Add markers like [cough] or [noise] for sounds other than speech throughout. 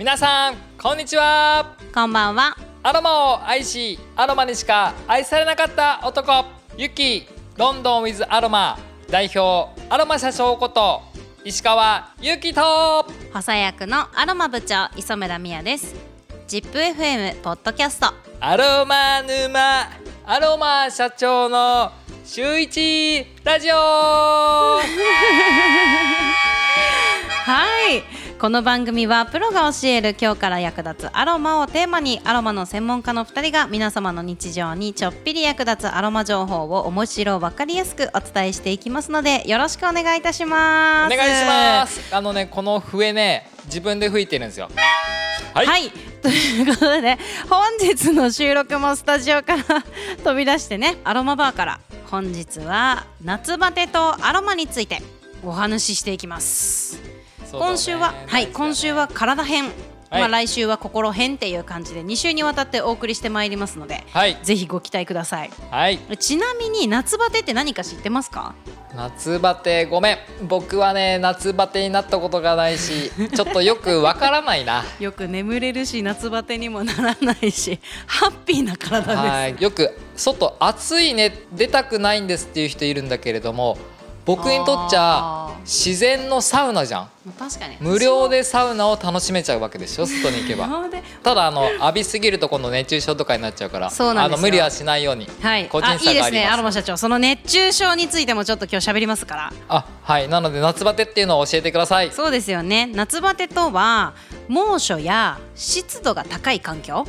皆さんこんにちは。こんばんは。アロマを愛しアロマにしか愛されなかった男ユキロンドンウィズアロマ代表アロマ社長こと石川ゆきと。補佐役のアロマ部長磯村美也です。ZIPFM ポッドキャスト。アロマ沼アロマ社長の週一ラジオ。[laughs] はいこの番組はプロが教える今日から役立つアロマをテーマにアロマの専門家の2人が皆様の日常にちょっぴり役立つアロマ情報を面白分かりやすくお伝えしていきますのでよろしくお願いいたします。お願い。しますあのねこの笛ね自分で吹いてるんですよ。はい、はい、ということで本日の収録もスタジオから飛び出してねアロマバーから。本日は夏バテとアロマについてお話ししていきます、今週は、はい今週は体編、はい。まあ来週は心編っていう感じで2週にわたってお送りしてまいりますのではい。ぜひご期待ください。はい。ちなみに夏バテって何か知ってますか？夏バテごめん。僕はね夏バテになったことがないし [laughs] ちょっとよくわからないな。よく眠れるし夏バテにもならないしハッピーな体です。はい。よく外暑いね出たくないんですっていう人いるんだけれども僕にとっちゃ自然のサウナじゃん。無料でサウナを楽しめちゃうわけでしょ外に行けば。[laughs] ただあの浴びすぎると今度熱中症とかになっちゃうからあの無理はしないようにはい、個人あいいですね、アロマ社長、その熱中症についてもちょっと今日喋りますから。あはい。なので夏バテっていうのを教えてください。そうですよね、夏バテとは猛暑や湿度が高い環境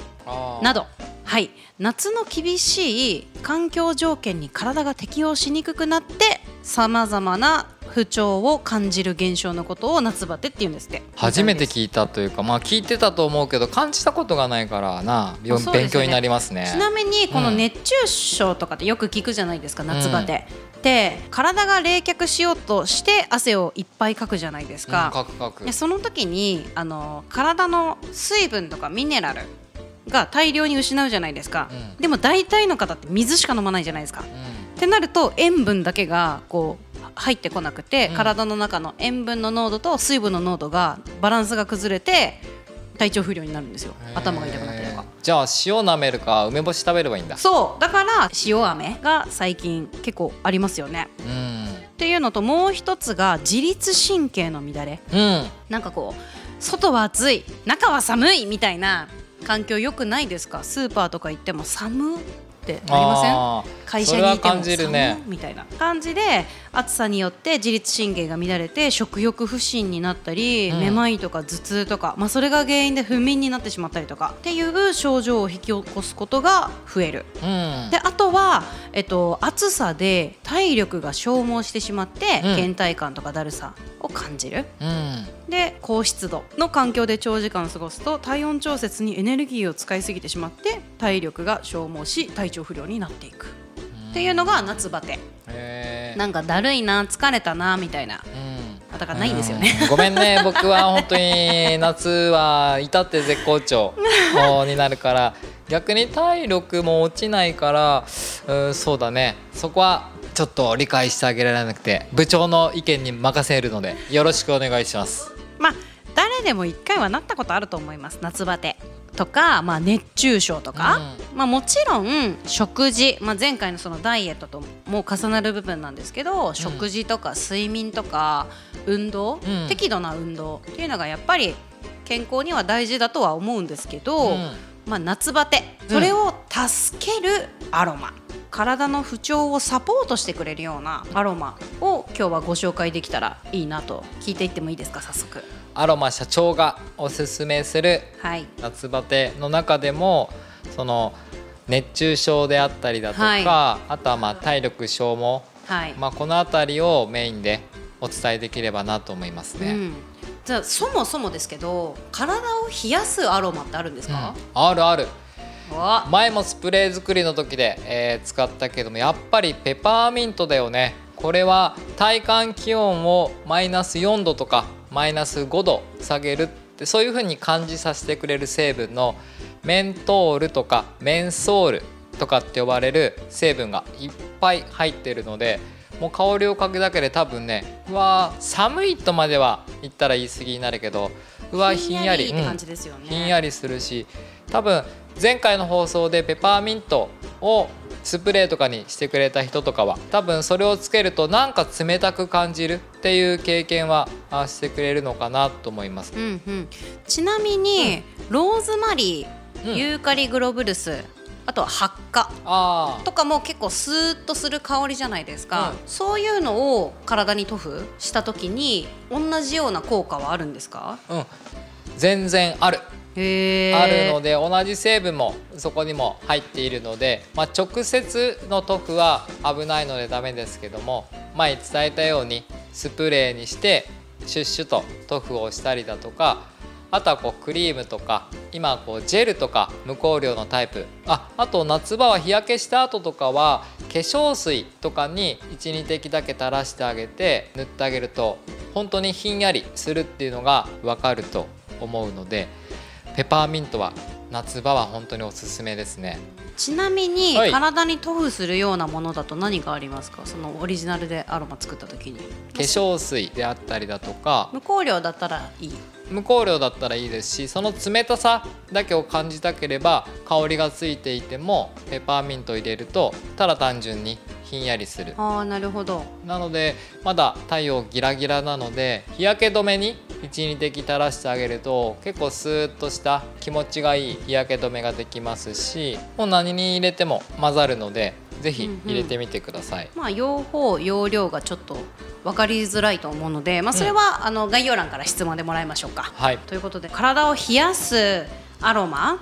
など、はい、夏の厳しい環境条件に体が適応しにくくなって、さまざまな不調を感じる現象のことを夏バテって言うんですって。初めてい聞いたというかまあ聞いてたと思うけど感じたことがないからなね勉強になりますねちなみにこのうん熱中症とかってよく聞くじゃないですか、夏バテ。で体が冷却しようとして汗をいっぱいかくじゃないですか。うんカクカクでその時にあの体の水分とかミネラルが大量に失うじゃないですか、うんでも大体の方って水しか飲まないじゃないですか。うってなると塩分だけがこう入ってこなくて、うん。体の中の塩分の濃度と水分の濃度がバランスが崩れて体調不良になるんですよ。ん頭が痛くなったりとか。じゃあ塩舐めるか梅干し食べればいいんだ。そう。だから塩飴が最近結構ありますよね。うん。っていうのともう一つが自律神経の乱れ。うん。なんかこう外は暑い中は寒いみたいな環境よくないですか？スーパーとか行っても寒ってなりません？会社にいてもね。みたいな感じで暑さによって自律神経が乱れて食欲不振になったり、うん。めまいとか頭痛とか、まあ、それが原因で不眠になってしまったりとかっていう症状を引き起こすことが増える。うん。であとは、えっと、暑さで体力が消耗してしまって、うん。倦怠感とかだるさを感じる。うん。で高湿度の環境で長時間過ごすと体温調節にエネルギーを使いすぎてしまって体力が消耗し体調不良になっていく。っていうのが夏バテなんかだるいな疲れたなみたいな。うん。だからないんですよね。うん。ごめんね。[laughs] 僕は本当に夏は至って絶好調。[laughs] になるから。逆に体力も落ちないからうんそうだね。そこはちょっと理解してあげられなくて。部長の意見に任せるのでよろしくお願いします。まあ誰でも一回はなったことあると思います夏バテ。とか、まあ、熱中症とか、まあ、もちろん食事、まあ、前回のそのダイエットとも重なる部分なんですけど、食事とか睡眠とか運動、うん。適度な運動。っていうのがやっぱり健康には大事だとは思うんですけど、うん。まあ、夏バテ。それを助けるアロマ、体の不調をサポートしてくれるようなアロマを今日はご紹介できたらいいなと。聞いていってもいいですか早速アロマ社長がおすすめするはい。夏バテの中でもその熱中症であったりだとか、はい。あとはまあ体力消耗、はい、まあ、この辺りをメインでお伝えできればなと思いますね。うん、じゃあそもそもですけど体を冷やすアロマってあるんですか、うん。あるある。わ。前もスプレー作りの時で、えー使ったけどもやっぱりペパーミントだよね。これは体感気温をマイナス4度とかマイナス5度下げるってそういう風に感じさせてくれる成分のメントールとかメンソールとかって呼ばれる成分がいっぱい入ってるのでもう香りを嗅ぐだけで多分ねうわ寒いとまでは言ったら言い過ぎになるけどうわひんやり、ひんやりするし多分前回の放送でペパーミントをスプレーとかにしてくれた人とかは多分それをつけるとなんか冷たく感じるっていう経験はしてくれるのかなと思います。うんうん、ちなみに、うん、ローズマリー、うん、ユーカリグロブルスあとは発火とかも結構スーッとする香りじゃないですか、うん、そういうのを体に塗布した時に同じような効果はあるんですか、うん、全然あるあるので同じ成分もそこにも入っているので、まあ、直接の塗布は危ないのでダメですけども前伝えたようにスプレーにしてシュッシュと塗布をしたりだとかあとはこうクリームとか今こうジェルとか無香料のタイプああと夏場は日焼けした後とかは化粧水とかに12滴だけ垂らしてあげて塗ってあげると本当にひんやりするっていうのが分かると思うのでペパーミントは夏場は本当におすすめですね。ちなみに、はい、体に塗布するようなものだと何がありますか？そのオリジナルでアロマ作った時に。化粧水であったりだとか。無香料だったらいい。無香料だったらいいですしその冷たさだけを感じたければ香りがついていてもペパーミント入れるとただ単純にひんやりする。あなるほど。なのでまだ太陽ギラギラなので日焼け止めに12滴垂らしてあげると結構スーッとした気持ちがいい日焼け止めができますしもう何に入れても混ざるのでぜひ入れてみてください、うんうん、まあ用法用量がちょっと分かりづらいと思うので、まあ、それは、うん、あの概要欄から質問でもらいましょうか。はい、ということで体を冷やすアロマ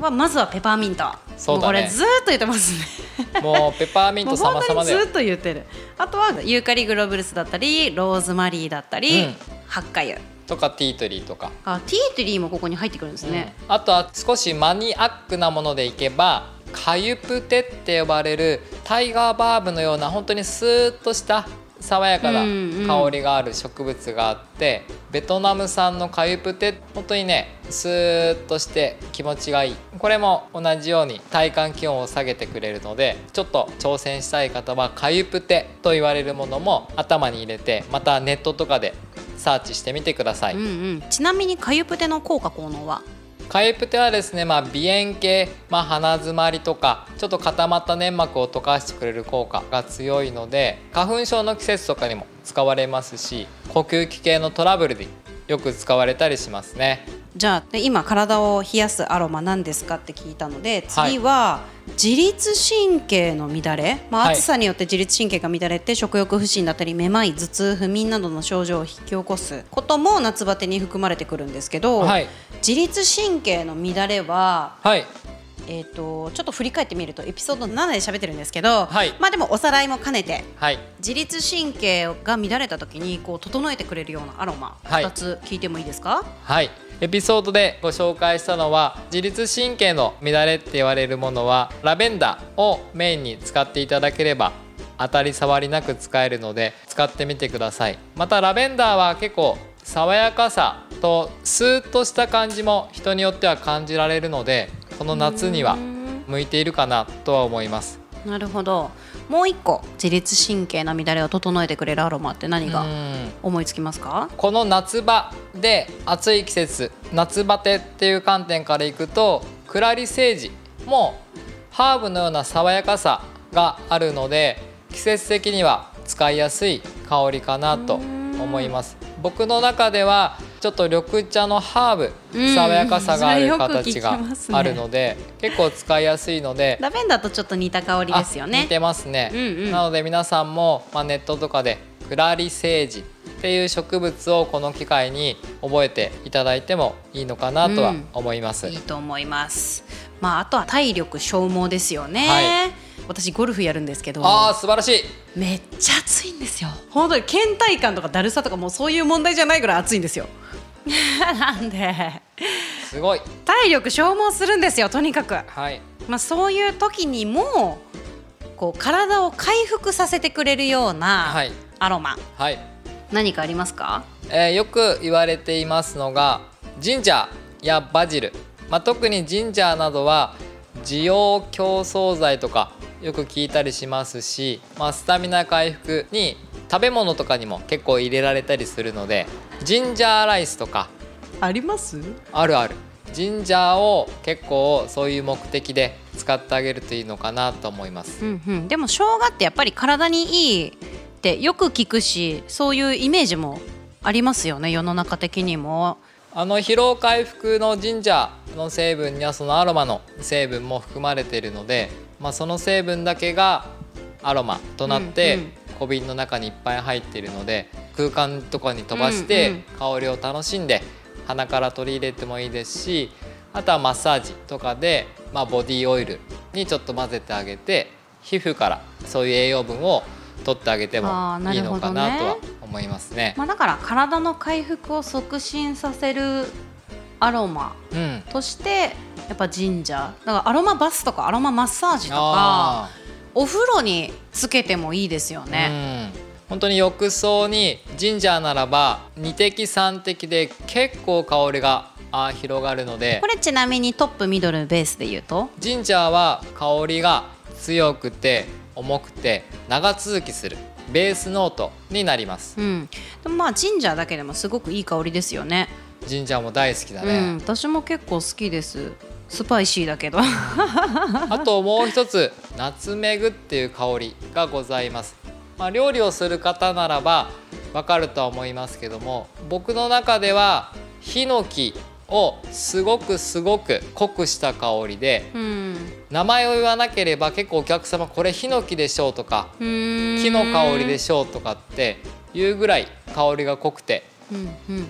は、まずはペパーミント。そう、ね、これずっと言ってますね [laughs] もうペパーミント様々でずっと言ってる。あとはユーカリグロブルスだったりローズマリーだったり、うん、ハッカ油とかティートリーとか。あティートリーもここに入ってくるんですね、うん、あとは少しマニアックなものでいけばカユプテって呼ばれるタイガーバーブのような本当にスーッとした爽やかな香りがある植物があって、うんうん、ベトナム産のカユプテ本当にねスーッとして気持ちがいい。これも同じように体感気温を下げてくれるのでちょっと挑戦したい方はカユプテと言われるものも頭に入れてまたネットとかでサーチしてみてください、うんうん、ちなみにカユプテの効果効能は？カイプテはですね、まあ、鼻炎系、まあ、鼻づまりとかちょっと固まった粘膜を溶かしてくれる効果が強いので花粉症の季節とかにも使われますし呼吸器系のトラブルでよく使われたりしますね。じゃあ今体を冷やすアロマなんですかって聞いたので次は自律神経の乱れ、まあ、暑さによって自律神経が乱れて食欲不振だったりめまい頭痛不眠などの症状を引き起こすことも夏バテに含まれてくるんですけど、はい、自律神経の乱れは、はい、えーと、ちょっと振り返ってみるとエピソード7で喋ってるんですけど、はい、まあでもおさらいも兼ねて、はい、自律神経が乱れた時にこう整えてくれるようなアロマ、はい、2つ聞いてもいいですか？はいエピソードでご紹介したのは自律神経の乱れって言われるものはラベンダーをメインに使っていただければ当たり障りなく使えるので使ってみてください。またラベンダーは結構爽やかさとスーッとした感じも人によっては感じられるのでこの夏には向いているかなとは思いますなるほど。もう一個自律神経の乱れを整えてくれるアロマって何が思いつきますか？この夏場で暑い季節夏バテっていう観点からいくとクラリセージもハーブのような爽やかさがあるので季節的には使いやすい香りかなと思います僕の中ではちょっと緑茶のハーブ、爽やかさがある形があるので、ね、結構使いやすいので [laughs] ラベンダーとちょっと似た香りですよね。似てますね、うんうん、なので皆さんも、まあ、ネットとかでクラリセージっていう植物をこの機会に覚えていただいてもいいのかなとは思います、うん、いいと思います。まああとは体力消耗ですよね、はい私ゴルフやるんですけどああ素晴らしい。めっちゃ暑いんですよ。本当に倦怠感とかだるさとかもうそういう問題じゃないぐらい暑いんですよ。[laughs] なんで。すごい。体力消耗するんですよとにかく、はい、まあ、そういう時にもこう体を回復させてくれるようなアロマ、はい、何かありますか、えー、よく言われていますのがジンジャーやバジル、まあ、特にジンジャーなどは需要競争剤とかよく聞いたりしますし、まあ、スタミナ回復に食べ物とかにも結構入れられたりするのでジンジャーライスとか。あります？あるある。ジンジャーを結構そういう目的で使ってあげるといいのかなと思います、うんうん、でも生姜ってやっぱり体にいいってよく聞くしそういうイメージもありますよね世の中的にも。あの疲労回復のジンジャーの成分にはそのアロマの成分も含まれているので、まあ、その成分だけがアロマとなって、うんうん。小瓶の中にいっぱい入っているので空間とかに飛ばしうんて香りを楽しんで鼻から取り入れてもいいですしあとはマッサージとかで、まあ、ボディオイルにちょっと混ぜてあげて皮膚からそういう栄養分を取ってあげてもいいのかなねとは思いますね。まあ、だから体の回復を促進させるアロマうん。としてやっぱジンジャーだからアロマバスとかアロママッサージとかあお風呂につけてもいいですよーね。うん。本当に浴槽にジンジャーならば2滴3滴で結構香りが広がるのでこれちなみにトップミドルベースで言うと？ジンジャーは香りが強くて重くて長続きするベースノートになります。うん、でもまあジンジャーだけでもすごくいい香りですよね。ジンジャーも大好きだうん、ね、私も結構好きです。スパイシーだけど。[laughs] あともう一つナツメグっていう香りがございます、まあ、料理をする方ならばわかるとは思いますけども僕の中ではヒノキをすごくすごく濃くした香りでうん。名前を言わなければ結構お客様これヒノキでしょうとか木木の香りでしょうとかっていうぐらい香りが濃くて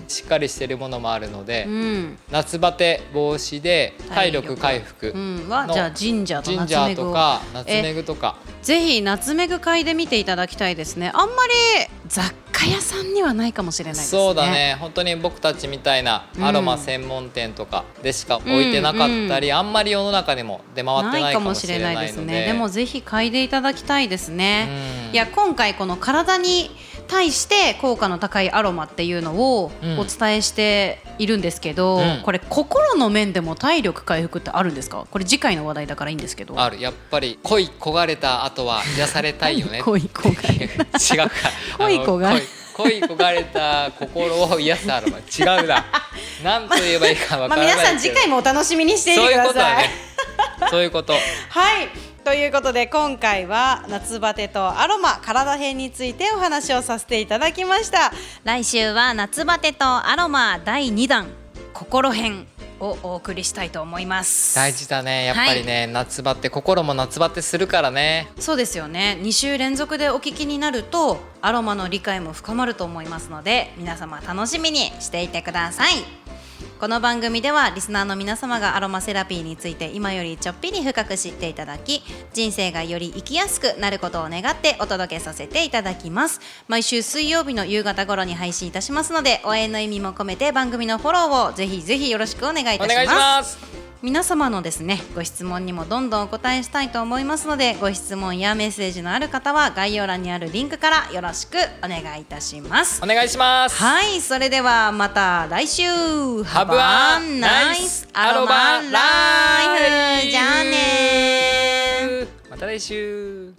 しっかりしてるものもあるので、うん。夏バテ防止で体力回復、うん。はのじゃあジンジャーとかナツメグとか。ぜひナツメグ嗅いでみていただきたいですね。あんまり雑貨屋さんにはないかもしれないですね。そうだね。本当に僕たちみたいなうん。アロマ専門店とかでしか置いてなかったり、あんまり世の中にも出回ってないかもしれないので。ですね。でもぜひ嗅いでいただきたいですね、うん。いや今回この体に対して効果の高いアロマっていうのをうん。お伝えしているんですけど、うん。これ心の面でも体力回復ってあるんですか？これ次回の話題だからいいんですけど。ある。やっぱり恋焦がれた後は癒されたいよね。[laughs] 恋焦がれ [laughs] 違うか。[laughs] 恋焦がれ恋恋焦がれた心を癒すアロマ。違うな。何と言えばいいかわまあからないけど、皆さん次回もお楽しみにしていてください。いうことだね。そういうこと。はいということで今回は夏バテとアロマ体編についてお話をさせていただきました。来週は夏バテとアロマ第2弾心編をお送りしたいと思います。大事だね。やっぱりね、夏バテ心も夏バテするからね。そうですよね。2週連続でお聞きになるとアロマの理解も深まると思いますので皆様楽しみにしていてくださいこの番組ではリスナーの皆様がアロマセラピーについて今よりちょっぴり深く知っていただき人生がより生きやすくなることを願ってお届けさせていただきます。毎週水曜日の夕方頃に配信いたしますので応援の意味も込めて番組のフォローをぜひぜひよろしくお願いいたします。お願いします。皆様のですねご質問にもどんどんお答えしたいと思いますのでご質問やメッセージのある方は概要欄にあるリンクからよろしくお願いいたします。お願いします。はいそれではまた来週。Have a nice アロマライフ。じゃあねー。また来週